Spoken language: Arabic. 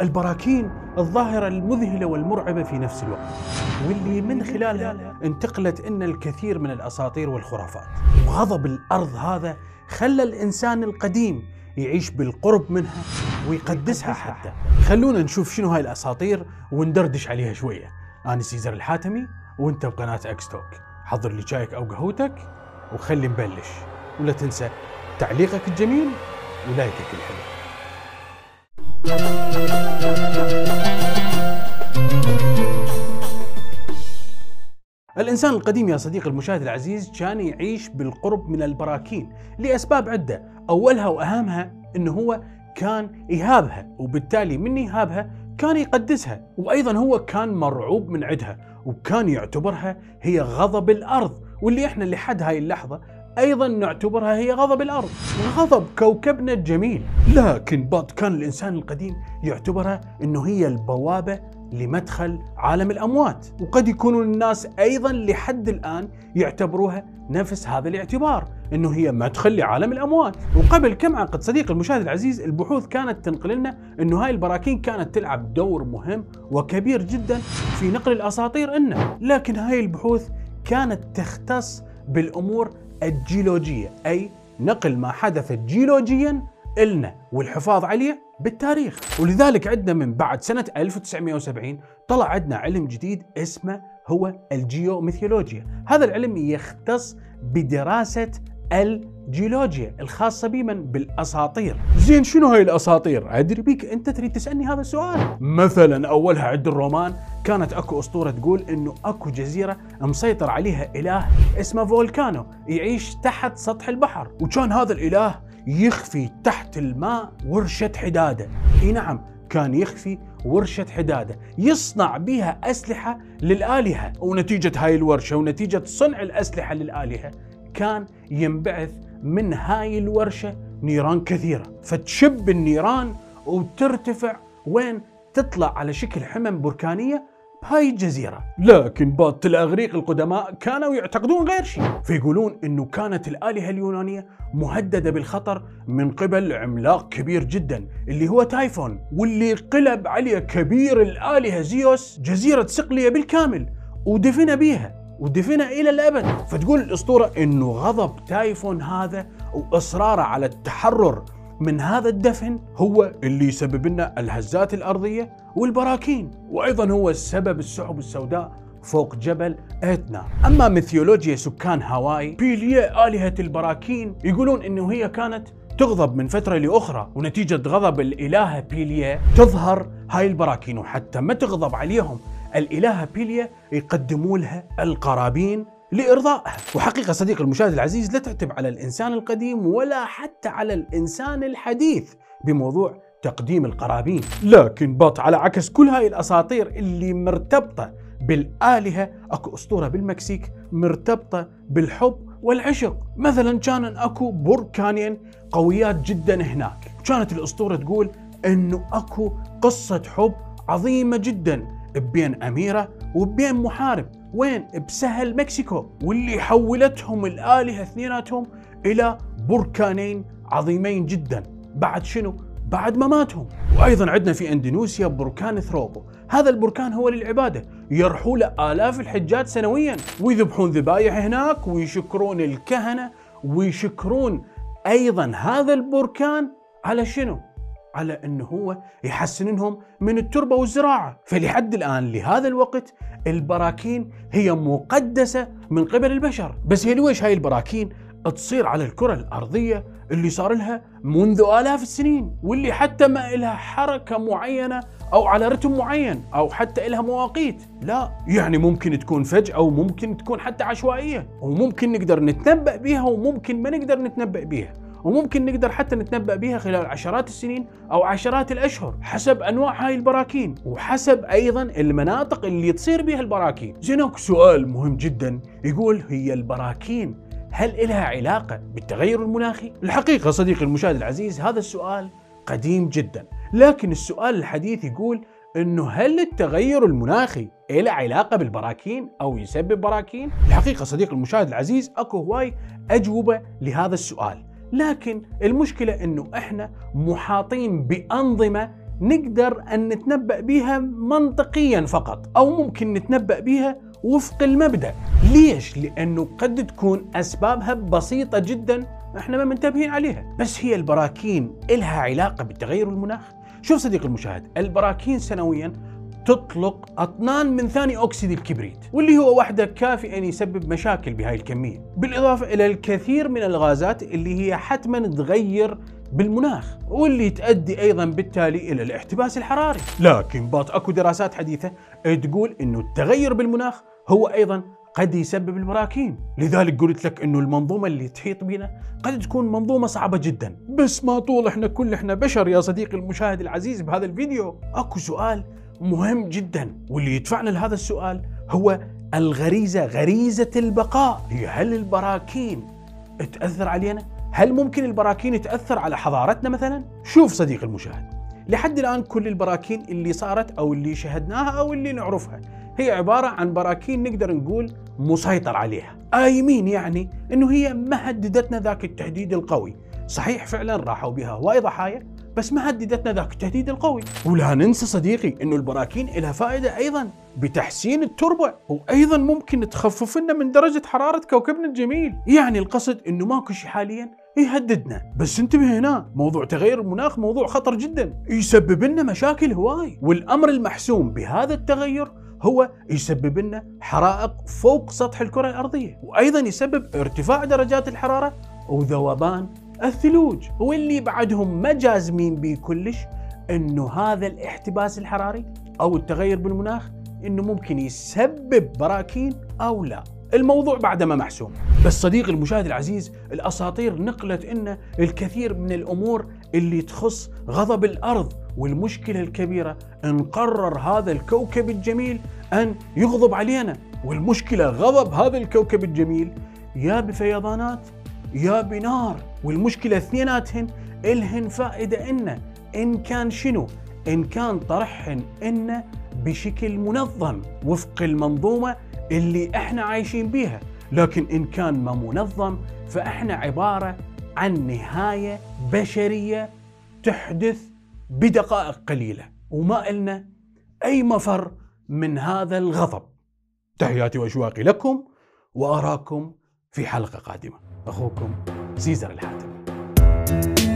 البراكين الظاهرة المذهلة والمرعبة في نفس الوقت. واللي من خلالها انتقلت إن الكثير من الأساطير والخرافات. وغضب الأرض هذا خلى الإنسان القديم يعيش بالقرب منها ويقدسها حتى. خلونا نشوف شنو هاي الأساطير وندردش عليها شوية. أنا سيزر الحاتمي وأنت بقناة أكستوك. حضر لي شايك أو قهوتك وخلي نبلش. ولا تنسى تعليقك الجميل ولايكك الحلو. الإنسان القديم يا صديقي المشاهد العزيز كان يعيش بالقرب من البراكين لأسباب عدة. أولها وأهمها أنه هو كان يهابها وبالتالي من يهابها كان يقدسها وأيضا هو كان مرعوب من عدها وكان يعتبرها هي غضب الأرض واللي إحنا لحد هاي اللحظة أيضا نعتبرها هي غضب الأرض. وغضب كوكبنا الجميل. لكن كان الإنسان القديم يعتبرها إنه هي البوابة لمدخل عالم الأموات. وقد يكونوا الناس أيضا لحد الآن يعتبروها نفس هذا الاعتبار إنه هي مدخل لعالم الأموات. وقبل كم عقد صديقي المشاهد العزيز البحوث كانت تنقل لنا إنه هاي البراكين كانت تلعب دور مهم وكبير جدا في نقل الأساطير لنا لكن هاي البحوث كانت تختص بالأمور الجيولوجية أي نقل ما حدث جيولوجيا إلنا والحفاظ عليه بالتاريخ. ولذلك عندنا من بعد سنة 1970 طلع عندنا علم جديد اسمه هو الجيوميثيولوجيا. هذا العلم يختص بدراسة الجيولوجيا الخاصة بمن بالأساطير. زين شنو هاي الأساطير؟ أدري بيك أنت تريد تسألني هذا السؤال؟ مثلا أولها عند الرومان كانت أكو أسطورة تقول أنه أكو جزيرة مسيطر عليها إله اسمه فولكانو يعيش تحت سطح البحر. وكان هذا الإله يخفي تحت الماء ورشة حدادة. إي نعم كان يخفي ورشة حدادة. يصنع بها أسلحة للآلهة. ونتيجة هاي الورشة ونتيجة صنع الأسلحة للآلهة. كان ينبعث من هاي الورشة نيران كثيرة. فتشب النيران وترتفع وين تطلع على شكل حمم بركانية بهاي الجزيرة. لكن بات الأغريق القدماء كانوا يعتقدون غير شيء. فيقولون أنه كانت الآلهة اليونانية مهددة بالخطر من قبل عملاق كبير جدا اللي هو تايفون واللي قلب عليه كبير الآلهة زيوس جزيرة سقلية بالكامل ودفن بيها. ودفن إلى الأبد. فتقول الأسطورة إنه غضب تايفون هذا وإصراره على التحرر من هذا الدفن هو اللي يسبب لنا الهزات الأرضية والبراكين وأيضا هو السبب السحب السوداء فوق جبل اتنا أما ميثيولوجيا سكان هاواي بيليا آلهة البراكين يقولون إنه هي كانت تغضب من فترة لأخرى ونتيجة غضب الإلهة بيليا تظهر هاي البراكين وحتى ما تغضب عليهم الإلهة بيليا يقدموا لها القرابين لإرضائها وحقيقة صديقي المشاهد العزيز لا تعتب على الإنسان القديم ولا حتى على الإنسان الحديث بموضوع تقديم القرابين. لكن بط على عكس كل هاي الأساطير اللي مرتبطة بالآلهة أكو أسطورة بالمكسيك مرتبطة بالحب والعشق. مثلا كان أكو بركانين قويات جدا هناك. كانت الأسطورة تقول إنه أكو قصة حب عظيمة جدا. بين أميرة وبين محارب. وين؟ بسهل مكسيكو واللي حولتهم الآلهة اثنيناتهم إلى بركانين عظيمين جدا. بعد شنو؟ بعد مماتهم. وأيضا عندنا في إندونيسيا بركان ثروبو هذا البركان هو للعبادة. يرحوا له آلاف الحجاج سنويا. ويذبحون ذبايح هناك ويشكرون الكهنة ويشكرون أيضا هذا البركان على شنو؟ على انه هو يحسنهم من التربة والزراعة، فلحد الآن لهذا الوقت البراكين هي مقدسة من قبل البشر، بس هي ليش هاي البراكين تصير على الكرة الأرضية اللي صار لها منذ آلاف السنين واللي حتى ما إلها حركة معينة أو على رتم معين أو حتى إلها مواقيت. لا يعني ممكن تكون فجأة وممكن تكون حتى عشوائية. وممكن نقدر نتنبأ بها وممكن ما نقدر نتنبأ بها وممكن نقدر حتى نتنبأ بها خلال عشرات السنين أو عشرات الأشهر حسب أنواع هاي البراكين وحسب أيضا المناطق اللي تصير بها البراكين زينك سؤال مهم جدا يقول هي البراكين هل إلها علاقة بالتغير المناخي؟ الحقيقة صديقي المشاهد العزيز هذا السؤال قديم جدا لكن السؤال الحديث يقول إنه هل التغير المناخي له علاقة بالبراكين أو يسبب براكين؟ الحقيقة صديقي المشاهد العزيز أكو هواي أجوبة لهذا السؤال، لكن المشكلة إنه إحنا محاطين بأنظمة نقدر أن نتنبأ بها منطقيا فقط أو ممكن نتنبأ بها وفق المبدأ. ليش؟ لأنه قد تكون أسبابها بسيطة جدا إحنا ما منتبهين عليها. بس هي البراكين إلها علاقة بتغير المناخ. شوف صديق المشاهد البراكين سنويا تطلق أطنان من ثاني أكسيد الكبريت واللي هو وحده كافي أن يسبب مشاكل بهاي الكمية بالإضافة إلى الكثير من الغازات اللي هي حتما تغير بالمناخ واللي تؤدي أيضا بالتالي إلى الاحتباس الحراري. لكن بات أكو دراسات حديثة تقول إنه التغير بالمناخ هو أيضا قد يسبب البراكين لذلك قلت لك إنه المنظومة اللي تحيط بنا قد تكون منظومة صعبة جدا. بس ما طول إحنا كل إحنا بشر يا صديقي المشاهد العزيز بهذا الفيديو. أكو سؤال مهم جدا واللي يدفعنا لهذا السؤال هو الغريزة غريزة البقاء هي هل البراكين تأثر علينا؟ هل ممكن البراكين تأثر على حضارتنا مثلا؟ شوف صديقي المشاهد لحد الآن كل البراكين اللي صارت أو اللي شهدناها أو اللي نعرفها هي عبارة عن براكين نقدر نقول مسيطر عليها آيمين يعني أنه هي ما هددتنا ذاك التهديد القوي صحيح فعلا راحوا بها هواي ضحايا بس ما هددتنا ذاك التهديد القوي. ولا ننسى صديقي إنه البراكين لها فائدة أيضا بتحسين التربة وأيضا ممكن تخفف لنا من درجة حرارة كوكبنا الجميل. يعني القصد إنه ماكو شيء حاليا يهددنا. بس انتبه هنا موضوع تغير المناخ موضوع خطر جدا. يسبب لنا مشاكل هواي. والأمر المحسوم بهذا التغير هو يسبب لنا حرائق فوق سطح الكرة الأرضية. وأيضا يسبب ارتفاع درجات الحرارة وذوبان الثلوج. واللي بعدهم ما جازمين بيه كلش إنه هذا الاحتباس الحراري أو التغير بالمناخ إنه ممكن يسبب براكين أو لا. الموضوع بعد ما محسوم. بس صديقي المشاهد العزيز الأساطير نقلت ان الكثير من الأمور اللي تخص غضب الأرض والمشكلة الكبيرة إن قرر هذا الكوكب الجميل أن يغضب علينا والمشكلة غضب هذا الكوكب الجميل. يا بفيضانات يا بنار والمشكلة اثنيناتهن إلهن فائدة إن إن كان شنو؟ إن كان طرحهن إن بشكل منظم وفق المنظومة اللي إحنا عايشين بيها. لكن إن كان ما منظم فإحنا عبارة عن نهاية بشرية تحدث بدقائق قليلة. وما إلنا أي مفر من هذا الغضب. تحياتي وأشواقي لكم وأراكم في حلقة قادمة. أخوكم سيزر الحاتم.